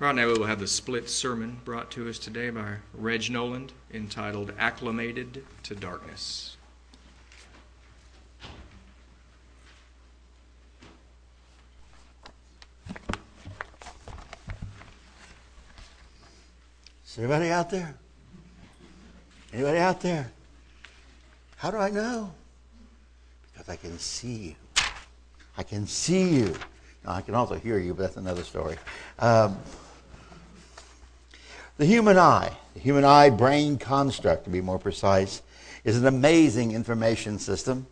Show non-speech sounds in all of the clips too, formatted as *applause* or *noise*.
Right now, we will have the split sermon brought to us today by Reg Noland entitled Acclimated to Darkness. Is anybody out there? Anybody out there? How do I know? Because I can see you. I can see you. Now, I can also hear you, but that's another story. Um, the human eye, the human eye brain construct, to be more precise, is an amazing information system.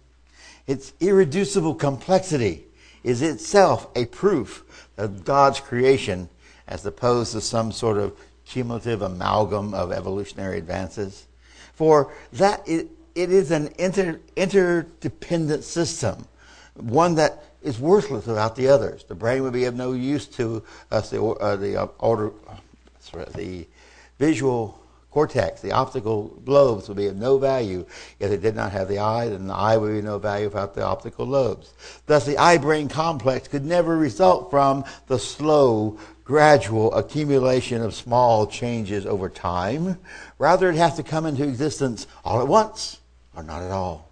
Its irreducible complexity is itself a proof of God's creation as opposed to some sort of cumulative amalgam of evolutionary advances. For that it, it is an inter, interdependent system, one that is worthless without the others. The brain would be of no use to us, the, uh, the, uh, older, sorry, the visual cortex, the optical lobes would be of no value if it did not have the eye, then the eye would be no value without the optical lobes. Thus, the eye brain complex could never result from the slow, gradual accumulation of small changes over time. Rather, it has to come into existence all at once or not at all.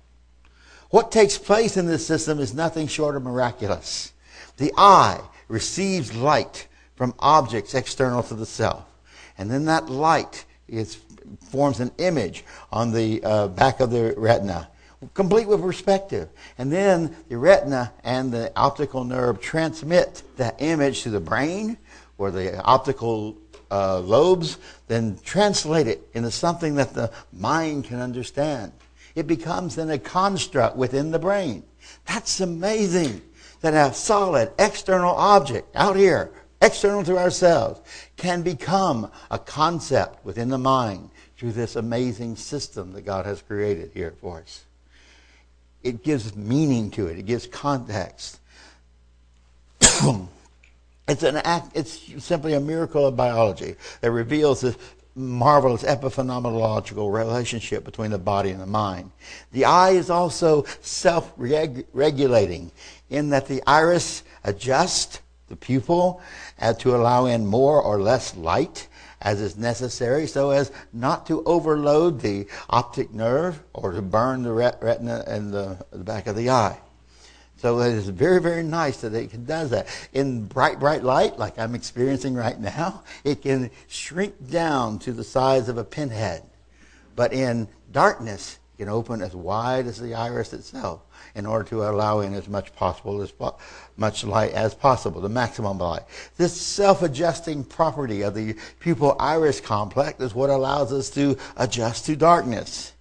What takes place in this system is nothing short of miraculous. The eye receives light from objects external to the self. And then that light is, forms an image on the uh, back of the retina, complete with perspective. And then the retina and the optical nerve transmit that image to the brain, or the optical uh, lobes, then translate it into something that the mind can understand. It becomes then a construct within the brain. That's amazing that a solid external object out here external to ourselves, can become a concept within the mind through this amazing system that God has created here for us. It gives meaning to it. It gives context. *coughs* it's an act, it's simply a miracle of biology that reveals this marvelous epiphenomenological relationship between the body and the mind. The eye is also self-regulating in that the iris adjusts the pupil uh, to allow in more or less light as is necessary so as not to overload the optic nerve or to burn the retina and the, the back of the eye. So it is very, very nice that it does that. In bright, bright light, like I'm experiencing right now, it can shrink down to the size of a pinhead. But in darkness, can open as wide as the iris itself in order to allow in as much possible as much light as possible, the maximum light. This self-adjusting property of the pupil iris complex is what allows us to adjust to darkness.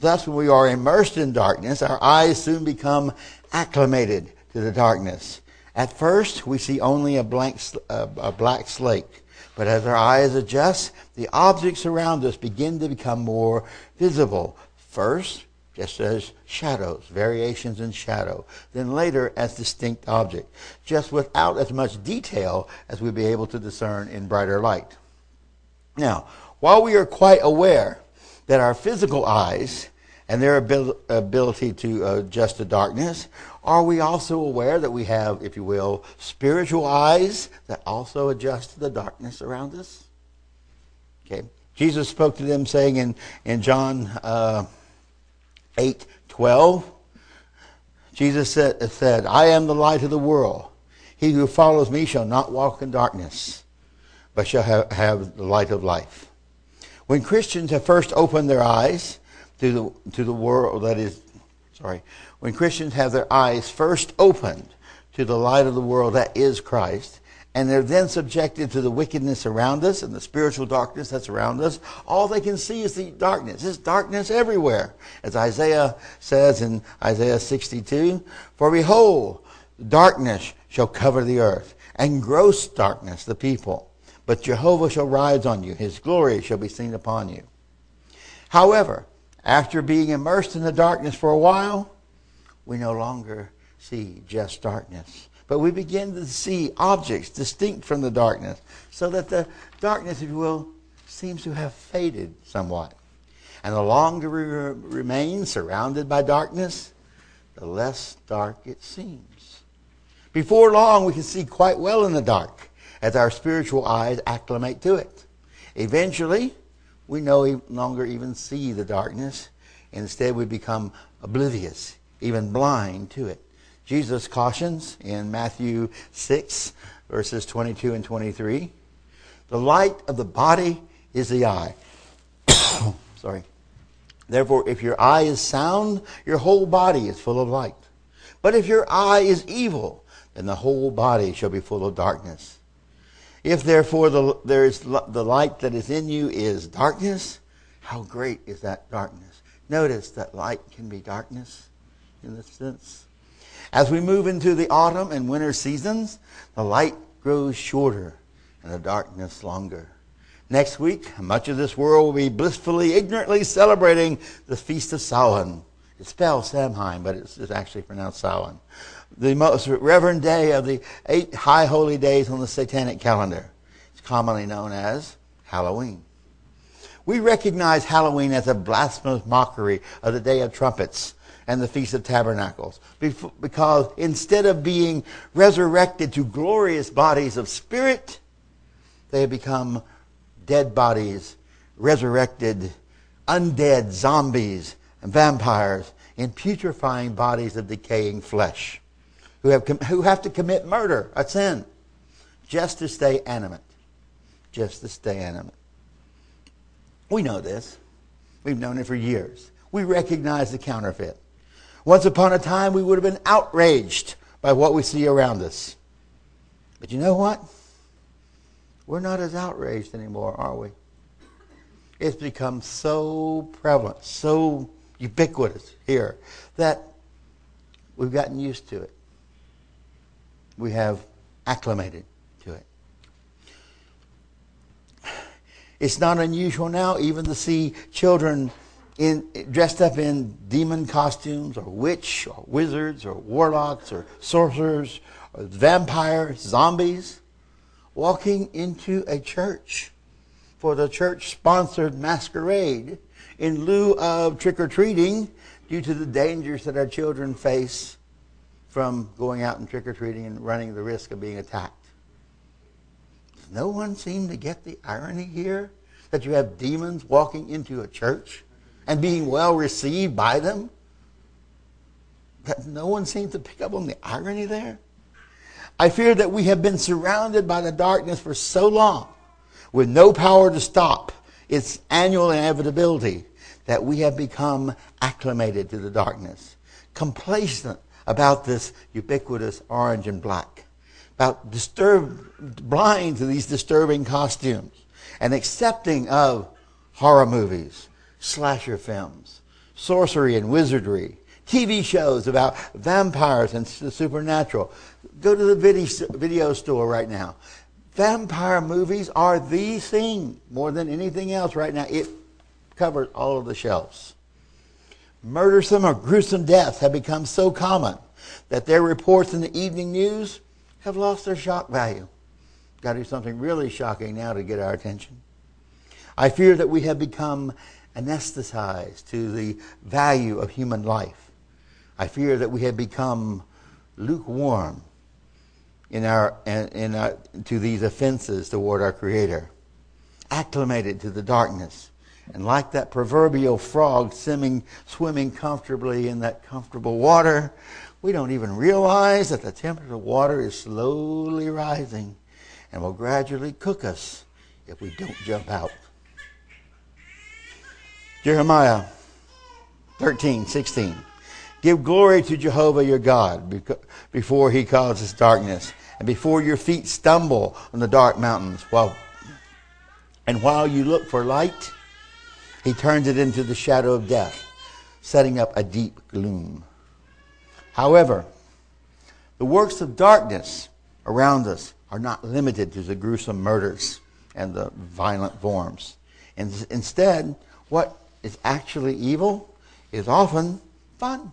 Thus, when we are immersed in darkness, our eyes soon become acclimated to the darkness. At first, we see only a blank, a black slate. But as our eyes adjust, the objects around us begin to become more visible. First, just as shadows, variations in shadow. Then later as distinct object, just without as much detail as we'd be able to discern in brighter light. Now, while we are quite aware that our physical eyes and their abil- ability to adjust to darkness, are we also aware that we have, if you will, spiritual eyes that also adjust to the darkness around us? Okay. Jesus spoke to them saying in, in John uh, 8 12. Jesus said, said, I am the light of the world. He who follows me shall not walk in darkness, but shall have, have the light of life. When Christians have first opened their eyes to the, to the world that is, sorry, when Christians have their eyes first opened to the light of the world that is Christ, and they're then subjected to the wickedness around us and the spiritual darkness that's around us, all they can see is the darkness. There's darkness everywhere. As Isaiah says in Isaiah 62, For behold, darkness shall cover the earth, and gross darkness the people. But Jehovah shall rise on you, his glory shall be seen upon you. However, after being immersed in the darkness for a while, we no longer see just darkness but we begin to see objects distinct from the darkness, so that the darkness, if you will, seems to have faded somewhat. And the longer we remain surrounded by darkness, the less dark it seems. Before long, we can see quite well in the dark, as our spiritual eyes acclimate to it. Eventually, we no longer even see the darkness. Instead, we become oblivious, even blind to it. Jesus cautions in Matthew 6, verses 22 and 23 the light of the body is the eye. *coughs* Sorry. Therefore, if your eye is sound, your whole body is full of light. But if your eye is evil, then the whole body shall be full of darkness. If therefore the, there is the light that is in you is darkness, how great is that darkness? Notice that light can be darkness in this sense. As we move into the autumn and winter seasons, the light grows shorter and the darkness longer. Next week, much of this world will be blissfully, ignorantly celebrating the Feast of Samhain. It's spelled Samhain, but it's, it's actually pronounced Samhain. The most reverend day of the eight high holy days on the satanic calendar. It's commonly known as Halloween. We recognize Halloween as a blasphemous mockery of the Day of Trumpets and the Feast of Tabernacles. Because instead of being resurrected to glorious bodies of spirit, they have become dead bodies, resurrected, undead zombies and vampires in putrefying bodies of decaying flesh who have, who have to commit murder, a sin, just to stay animate. Just to stay animate. We know this. We've known it for years. We recognize the counterfeit. Once upon a time, we would have been outraged by what we see around us. But you know what? We're not as outraged anymore, are we? It's become so prevalent, so ubiquitous here, that we've gotten used to it. We have acclimated to it. It's not unusual now even to see children in, dressed up in demon costumes or witch or wizards or warlocks or sorcerers or vampires, zombies walking into a church for the church sponsored masquerade in lieu of trick or treating due to the dangers that our children face from going out and trick or treating and running the risk of being attacked. Does no one seem to get the irony here that you have demons walking into a church and being well received by them? That no one seems to pick up on the irony there? I fear that we have been surrounded by the darkness for so long with no power to stop its annual inevitability that we have become acclimated to the darkness, complacent about this ubiquitous orange and black, about disturbed, blind to these disturbing costumes, and accepting of horror movies, slasher films, sorcery and wizardry, TV shows about vampires and the supernatural. Go to the video store right now. Vampire movies are the thing more than anything else right now. It covers all of the shelves. Murdersome or gruesome deaths have become so common that their reports in the evening news have lost their shock value. Got to do something really shocking now to get our attention. I fear that we have become anesthetized to the value of human life. I fear that we have become lukewarm in our, in our, to these offenses toward our Creator, acclimated to the darkness. And like that proverbial frog swimming, swimming comfortably in that comfortable water, we don't even realize that the temperature of water is slowly rising and will gradually cook us if we don't jump out. Jeremiah 13, 16. Give glory to Jehovah your God before he causes darkness and before your feet stumble on the dark mountains. While, and while you look for light, he turns it into the shadow of death, setting up a deep gloom. However, the works of darkness around us are not limited to the gruesome murders and the violent forms. And instead, what is actually evil is often fun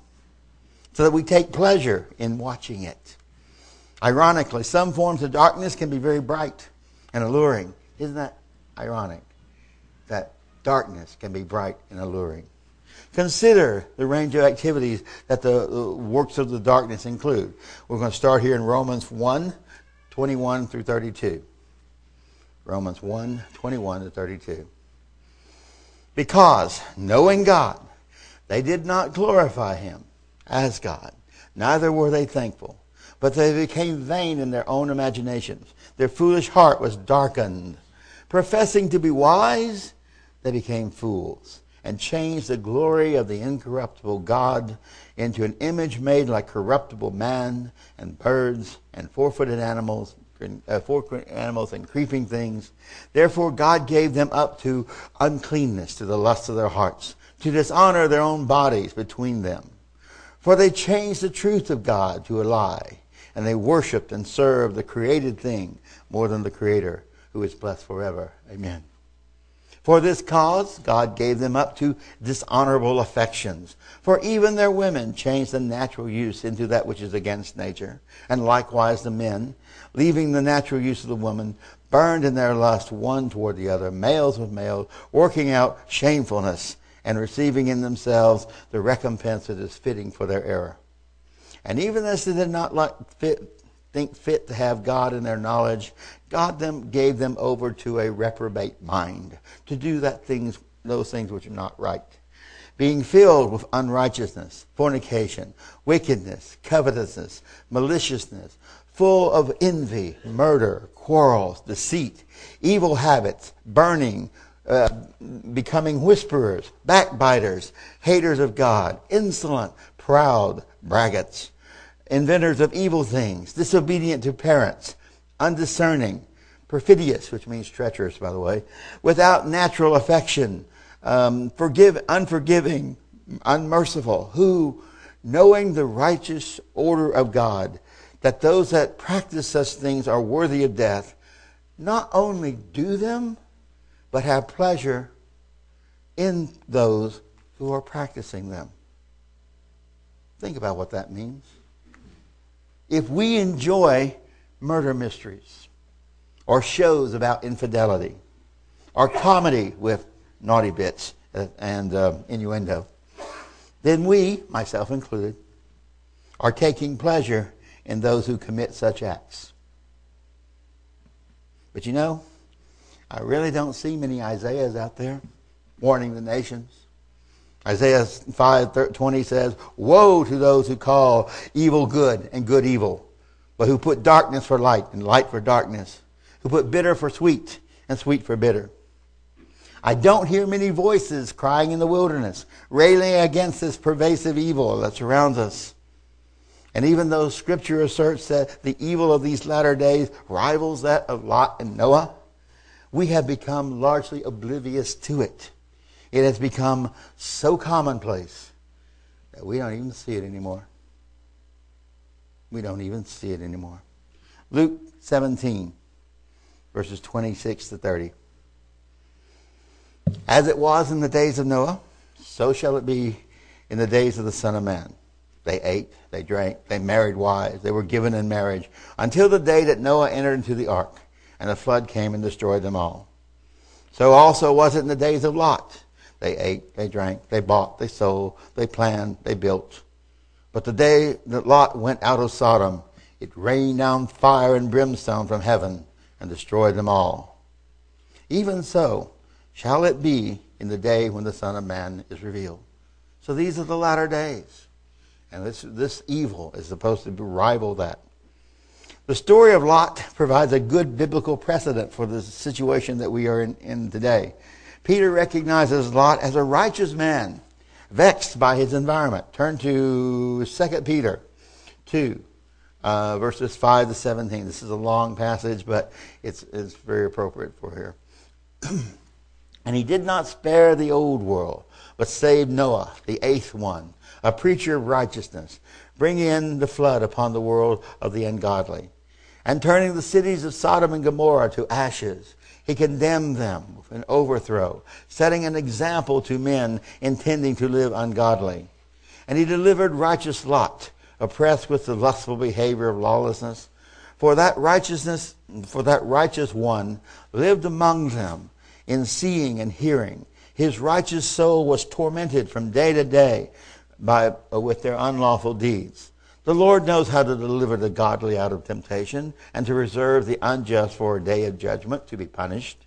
so that we take pleasure in watching it. Ironically, some forms of darkness can be very bright and alluring. Isn't that ironic? That darkness can be bright and alluring. Consider the range of activities that the, the works of the darkness include. We're going to start here in Romans 1 21 through 32. Romans 1 21 to 32. Because, knowing God, they did not glorify him as God, neither were they thankful, but they became vain in their own imaginations. Their foolish heart was darkened. Professing to be wise, they became fools and changed the glory of the incorruptible God into an image made like corruptible man and birds and four-footed animals, uh, four animals and creeping things. Therefore God gave them up to uncleanness, to the lust of their hearts, to dishonor their own bodies between them. For they changed the truth of God to a lie, and they worshiped and served the created thing more than the Creator, who is blessed forever. Amen. For this cause, God gave them up to dishonorable affections. For even their women changed the natural use into that which is against nature. And likewise the men, leaving the natural use of the woman, burned in their lust one toward the other, males with males, working out shamefulness and receiving in themselves the recompense that is fitting for their error. And even as they did not like fit, think fit to have God in their knowledge, God them gave them over to a reprobate mind to do that things, those things which are not right. Being filled with unrighteousness, fornication, wickedness, covetousness, maliciousness, full of envy, murder, quarrels, deceit, evil habits, burning, uh, becoming whisperers, backbiters, haters of God, insolent, proud, braggarts inventors of evil things, disobedient to parents, undiscerning, perfidious, which means treacherous, by the way, without natural affection, um, forgive, unforgiving, unmerciful, who, knowing the righteous order of God, that those that practice such things are worthy of death, not only do them, but have pleasure in those who are practicing them. Think about what that means. If we enjoy murder mysteries or shows about infidelity or comedy with naughty bits and uh, innuendo, then we, myself included, are taking pleasure in those who commit such acts. But you know, I really don't see many Isaiahs out there warning the nations. Isaiah 5:20 says, "Woe to those who call evil good and good evil, but who put darkness for light and light for darkness, who put bitter for sweet and sweet for bitter." I don't hear many voices crying in the wilderness, railing against this pervasive evil that surrounds us. And even though Scripture asserts that the evil of these latter days rivals that of Lot and Noah, we have become largely oblivious to it. It has become so commonplace that we don't even see it anymore. We don't even see it anymore. Luke 17, verses 26 to 30. As it was in the days of Noah, so shall it be in the days of the Son of Man. They ate, they drank, they married wives, they were given in marriage, until the day that Noah entered into the ark, and the flood came and destroyed them all. So also was it in the days of Lot. They ate, they drank, they bought, they sold, they planned, they built. But the day that Lot went out of Sodom, it rained down fire and brimstone from heaven and destroyed them all. Even so shall it be in the day when the Son of Man is revealed. So these are the latter days. And this, this evil is supposed to rival that. The story of Lot provides a good biblical precedent for the situation that we are in, in today. Peter recognizes Lot as a righteous man, vexed by his environment. Turn to 2 Peter 2, uh, verses 5 to 17. This is a long passage, but it's, it's very appropriate for here. *clears throat* and he did not spare the old world, but saved Noah, the eighth one, a preacher of righteousness, bringing in the flood upon the world of the ungodly, and turning the cities of Sodom and Gomorrah to ashes he condemned them with an overthrow, setting an example to men intending to live ungodly. And he delivered righteous Lot, oppressed with the lustful behavior of lawlessness. For that righteousness, for that righteous one lived among them in seeing and hearing. His righteous soul was tormented from day to day by, with their unlawful deeds. The Lord knows how to deliver the godly out of temptation and to reserve the unjust for a day of judgment to be punished.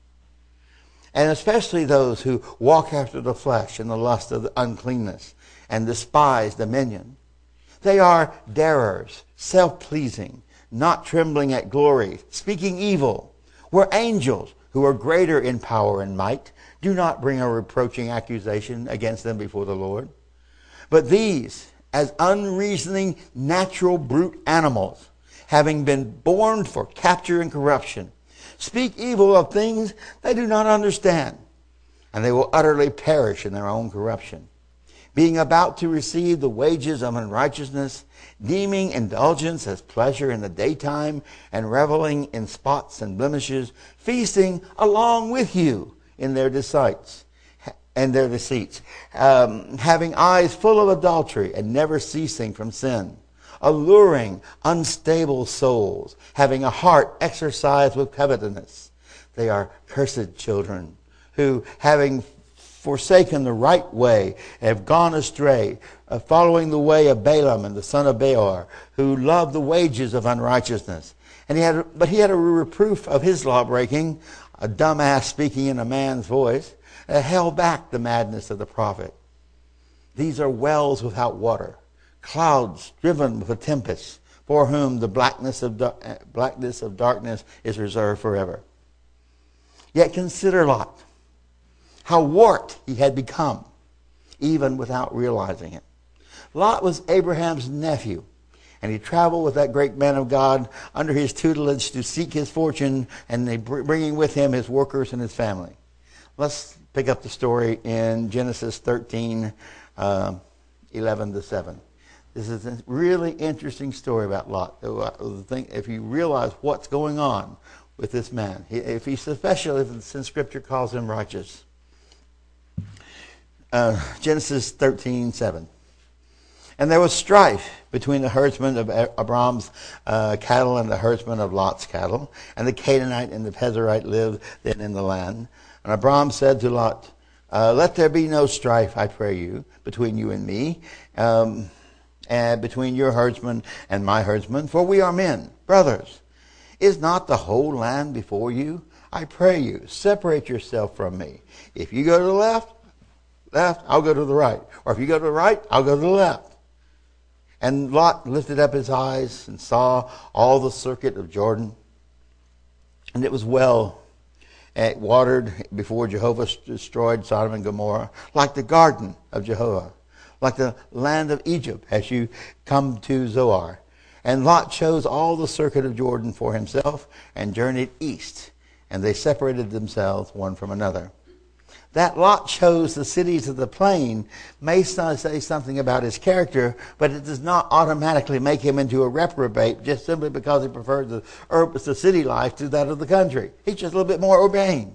And especially those who walk after the flesh and the lust of the uncleanness and despise dominion. They are darers, self-pleasing, not trembling at glory, speaking evil. Where angels, who are greater in power and might, do not bring a reproaching accusation against them before the Lord. But these, as unreasoning, natural, brute animals, having been born for capture and corruption, speak evil of things they do not understand, and they will utterly perish in their own corruption. Being about to receive the wages of unrighteousness, deeming indulgence as pleasure in the daytime, and reveling in spots and blemishes, feasting along with you in their deceits and their deceits, um, having eyes full of adultery and never ceasing from sin, alluring unstable souls, having a heart exercised with covetousness. They are cursed children who, having forsaken the right way, have gone astray, uh, following the way of Balaam and the son of Beor, who loved the wages of unrighteousness. And he had, but he had a reproof of his lawbreaking, a dumbass speaking in a man's voice held back the madness of the prophet. These are wells without water, clouds driven with a tempest, for whom the blackness of, uh, blackness of darkness is reserved forever. Yet consider Lot, how warped he had become, even without realizing it. Lot was Abraham's nephew, and he traveled with that great man of God under his tutelage to seek his fortune and bringing with him his workers and his family. Let's pick up the story in Genesis 13, uh, 11 to 7. This is a really interesting story about Lot. If you realize what's going on with this man, if he's especially since Scripture calls him righteous. Uh, Genesis 13, 7. And there was strife between the herdsmen of Abram's uh, cattle and the herdsmen of Lot's cattle. And the Canaanite and the Perizzite lived then in the land. And Abram said to Lot, uh, Let there be no strife, I pray you, between you and me, um, and between your herdsmen and my herdsmen, for we are men, brothers. Is not the whole land before you? I pray you, separate yourself from me. If you go to the left, left, I'll go to the right. Or if you go to the right, I'll go to the left. And Lot lifted up his eyes and saw all the circuit of Jordan. And it was well watered before Jehovah destroyed Sodom and Gomorrah, like the garden of Jehovah, like the land of Egypt as you come to Zoar. And Lot chose all the circuit of Jordan for himself and journeyed east, and they separated themselves one from another that Lot chose the cities of the plain may say something about his character, but it does not automatically make him into a reprobate just simply because he prefers the, the city life to that of the country. He's just a little bit more urbane.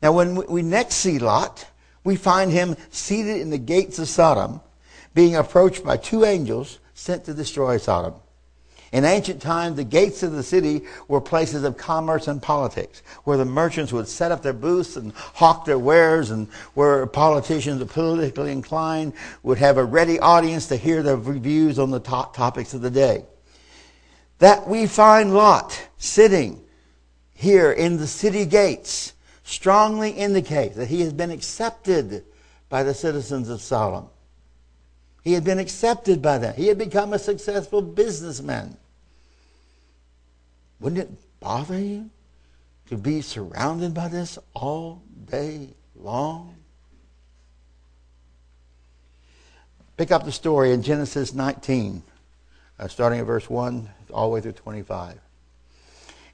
Now, when we next see Lot, we find him seated in the gates of Sodom, being approached by two angels sent to destroy Sodom. In ancient times, the gates of the city were places of commerce and politics, where the merchants would set up their booths and hawk their wares, and where politicians, politically inclined, would have a ready audience to hear their views on the top topics of the day. That we find Lot sitting here in the city gates strongly indicates that he has been accepted by the citizens of Sodom. He had been accepted by them. He had become a successful businessman. Wouldn't it bother you to be surrounded by this all day long? Pick up the story in Genesis 19, uh, starting at verse 1 all the way through 25.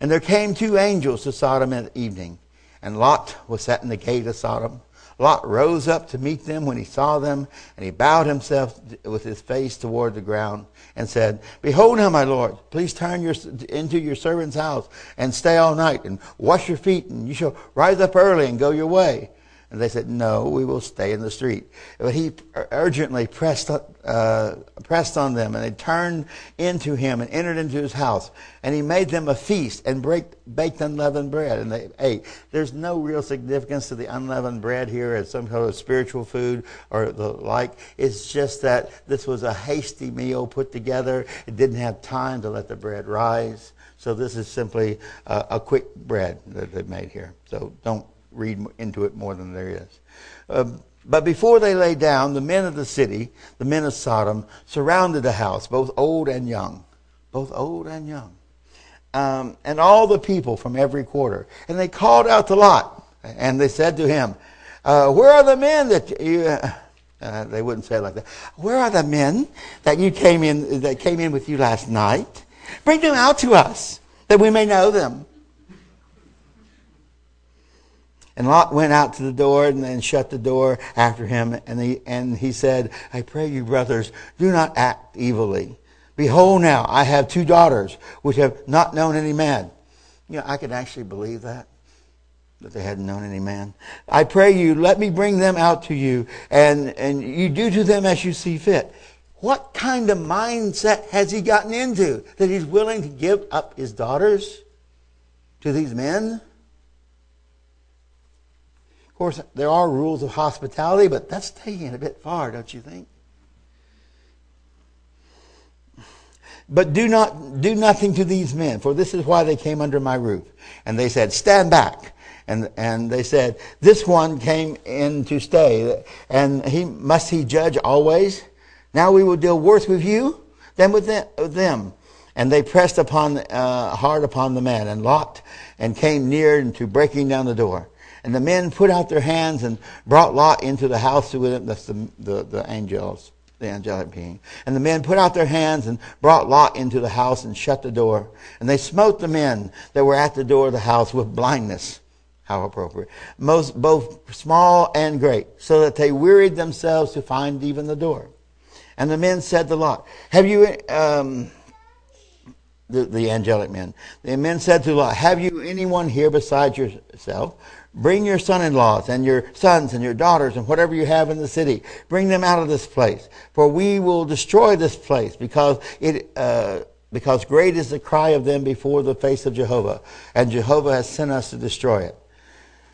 And there came two angels to Sodom at evening, and Lot was sat in the gate of Sodom. Lot rose up to meet them when he saw them, and he bowed himself with his face toward the ground and said, Behold now, my Lord, please turn your, into your servant's house and stay all night and wash your feet, and you shall rise up early and go your way. And they said, No, we will stay in the street. But he urgently pressed, uh, pressed on them, and they turned into him and entered into his house. And he made them a feast and break, baked unleavened bread, and they ate. There's no real significance to the unleavened bread here as some kind of spiritual food or the like. It's just that this was a hasty meal put together. It didn't have time to let the bread rise. So this is simply a quick bread that they made here. So don't read into it more than there is. Uh, but before they lay down, the men of the city, the men of Sodom, surrounded the house, both old and young. Both old and young. Um, and all the people from every quarter. And they called out to Lot, and they said to him, uh, Where are the men that you. *laughs* Uh they wouldn't say it like that. Where are the men that you came in that came in with you last night? Bring them out to us that we may know them. And Lot went out to the door and then shut the door after him. And he, and he said, I pray you, brothers, do not act evilly. Behold, now I have two daughters which have not known any man. You know, I could actually believe that, that they hadn't known any man. I pray you, let me bring them out to you, and, and you do to them as you see fit. What kind of mindset has he gotten into that he's willing to give up his daughters to these men? Of course, there are rules of hospitality, but that's taking it a bit far, don't you think? But do not do nothing to these men, for this is why they came under my roof. And they said, Stand back. And and they said, This one came in to stay, and he must he judge always? Now we will deal worse with you than with them. And they pressed upon uh, hard upon the man, and locked and came near to breaking down the door. And the men put out their hands and brought Lot into the house with him. That's the, the, the angels, the angelic being. And the men put out their hands and brought Lot into the house and shut the door. And they smote the men that were at the door of the house with blindness. How appropriate. Most, both small and great, so that they wearied themselves to find even the door. And the men said to Lot, Have you, um, the, the angelic men, the men said to Lot, Have you anyone here besides yourself? Bring your son in laws and your sons and your daughters and whatever you have in the city. Bring them out of this place. For we will destroy this place because it, uh, because great is the cry of them before the face of Jehovah. And Jehovah has sent us to destroy it.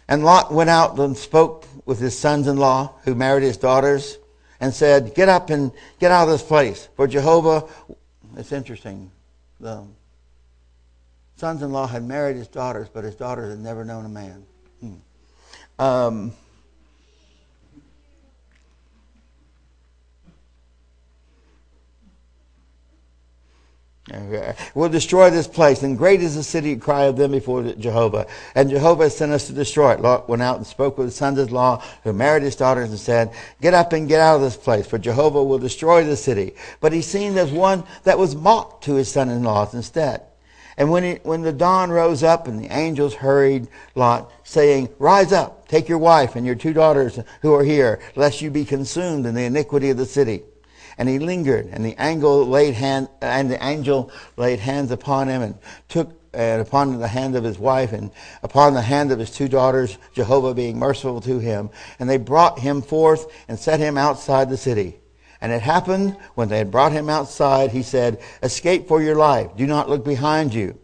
And Lot went out and spoke with his sons in law who married his daughters and said, Get up and get out of this place. For Jehovah, it's interesting. The sons in law had married his daughters, but his daughters had never known a man. Um, Okay. We'll destroy this place, and great is the city cry of them before Jehovah. And Jehovah sent us to destroy it. Lot went out and spoke with his sons-in-law who married his daughters and said, Get up and get out of this place, for Jehovah will destroy the city. But he seemed as one that was mocked to his son-in-laws instead. And when, when the dawn rose up and the angels hurried Lot, saying, Rise up, take your wife and your two daughters who are here, lest you be consumed in the iniquity of the city. And he lingered, and the angel laid hand, and the angel laid hands upon him and took and upon the hand of his wife and upon the hand of his two daughters, Jehovah being merciful to him. And they brought him forth and set him outside the city. And it happened when they had brought him outside, he said, Escape for your life. Do not look behind you.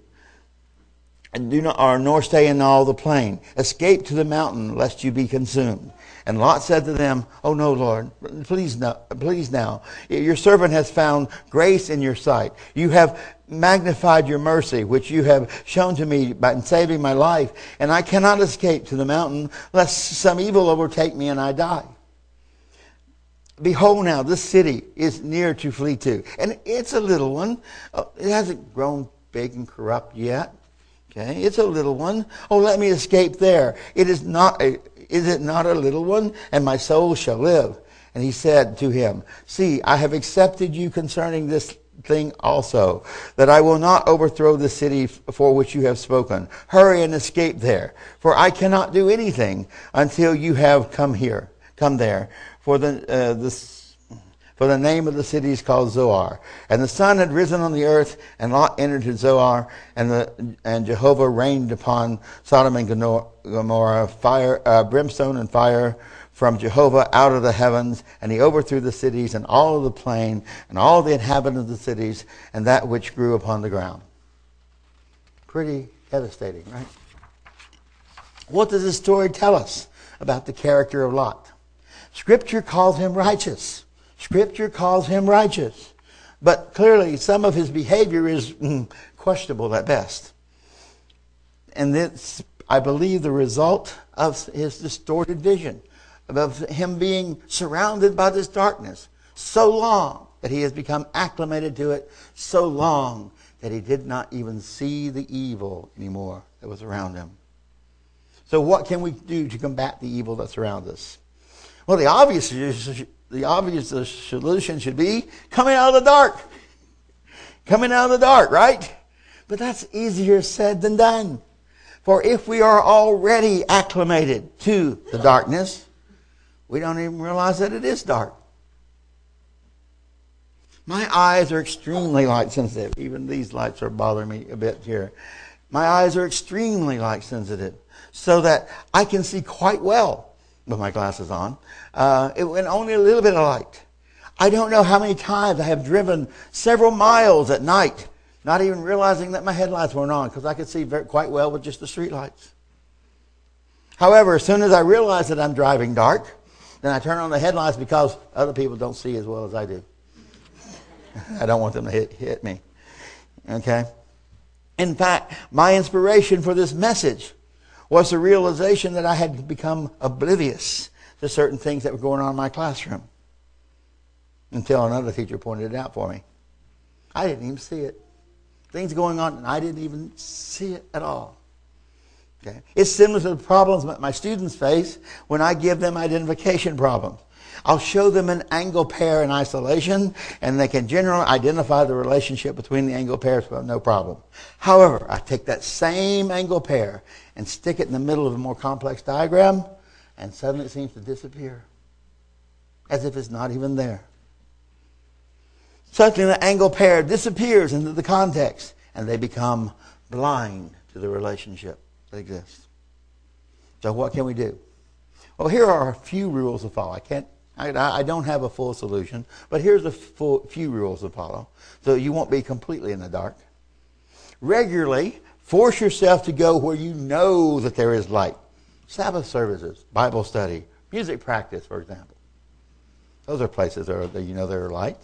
And do not, or nor stay in all the plain. Escape to the mountain, lest you be consumed. And Lot said to them, Oh no, Lord, please no, please now. Your servant has found grace in your sight. You have magnified your mercy, which you have shown to me by saving my life, and I cannot escape to the mountain, lest some evil overtake me and I die. Behold now, this city is near to flee to. And it's a little one. Uh, it hasn't grown big and corrupt yet. Okay, it's a little one. Oh, let me escape there. It is not a, is it not a little one? And my soul shall live. And he said to him, See, I have accepted you concerning this thing also, that I will not overthrow the city for which you have spoken. Hurry and escape there, for I cannot do anything until you have come here, come there. For the, uh, the for the name of the city is called Zoar. And the sun had risen on the earth, and Lot entered to Zoar, and, the, and Jehovah rained upon Sodom and Gomorrah fire, uh, brimstone and fire from Jehovah out of the heavens, and he overthrew the cities and all of the plain and all the inhabitants of the cities and that which grew upon the ground. Pretty devastating, right? What does this story tell us about the character of Lot? Scripture calls him righteous. Scripture calls him righteous. But clearly, some of his behavior is mm, questionable at best. And it's, I believe, the result of his distorted vision of him being surrounded by this darkness so long that he has become acclimated to it so long that he did not even see the evil anymore that was around him. So, what can we do to combat the evil that surrounds us? Well, the obvious, the obvious solution should be coming out of the dark. Coming out of the dark, right? But that's easier said than done. For if we are already acclimated to the darkness, we don't even realize that it is dark. My eyes are extremely light sensitive. Even these lights are bothering me a bit here. My eyes are extremely light sensitive, so that I can see quite well with my glasses on, uh, it, and only a little bit of light. I don't know how many times I have driven several miles at night, not even realizing that my headlights weren't on, because I could see very, quite well with just the streetlights. However, as soon as I realize that I'm driving dark, then I turn on the headlights because other people don't see as well as I do. *laughs* I don't want them to hit, hit me. Okay? In fact, my inspiration for this message was the realization that I had become oblivious to certain things that were going on in my classroom until another teacher pointed it out for me. I didn't even see it. Things going on, and I didn't even see it at all. Okay? It's similar to the problems that my students face when I give them identification problems. I'll show them an angle pair in isolation, and they can generally identify the relationship between the angle pairs with no problem. However, I take that same angle pair and stick it in the middle of a more complex diagram, and suddenly it seems to disappear, as if it's not even there. Suddenly the angle pair disappears into the context, and they become blind to the relationship that exists. So what can we do? Well, here are a few rules to follow. I can't, I, I don't have a full solution, but here's a few rules to follow, so you won't be completely in the dark. Regularly, force yourself to go where you know that there is light. Sabbath services, Bible study, music practice, for example. Those are places that you know there are light.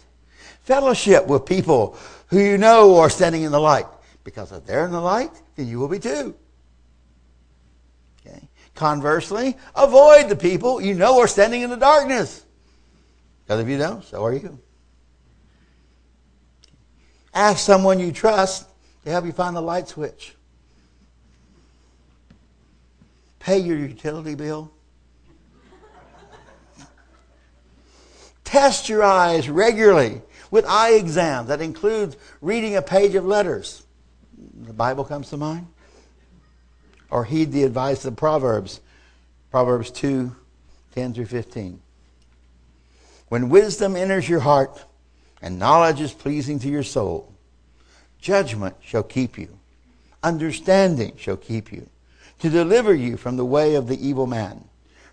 Fellowship with people who you know are standing in the light. Because if they're in the light, then you will be too. Okay? Conversely, avoid the people you know are standing in the darkness. Because if you don't, so are you. Ask someone you trust to help you find the light switch. Pay your utility bill. Test your eyes regularly with eye exams. That includes reading a page of letters. The Bible comes to mind or heed the advice of Proverbs. Proverbs 2 10 through 15. When wisdom enters your heart and knowledge is pleasing to your soul, judgment shall keep you, understanding shall keep you, to deliver you from the way of the evil man,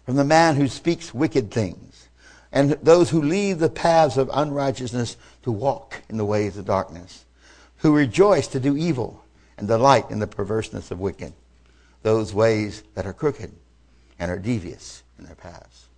from the man who speaks wicked things, and those who leave the paths of unrighteousness to walk in the ways of darkness, who rejoice to do evil and delight in the perverseness of wicked those ways that are crooked and are devious in their paths.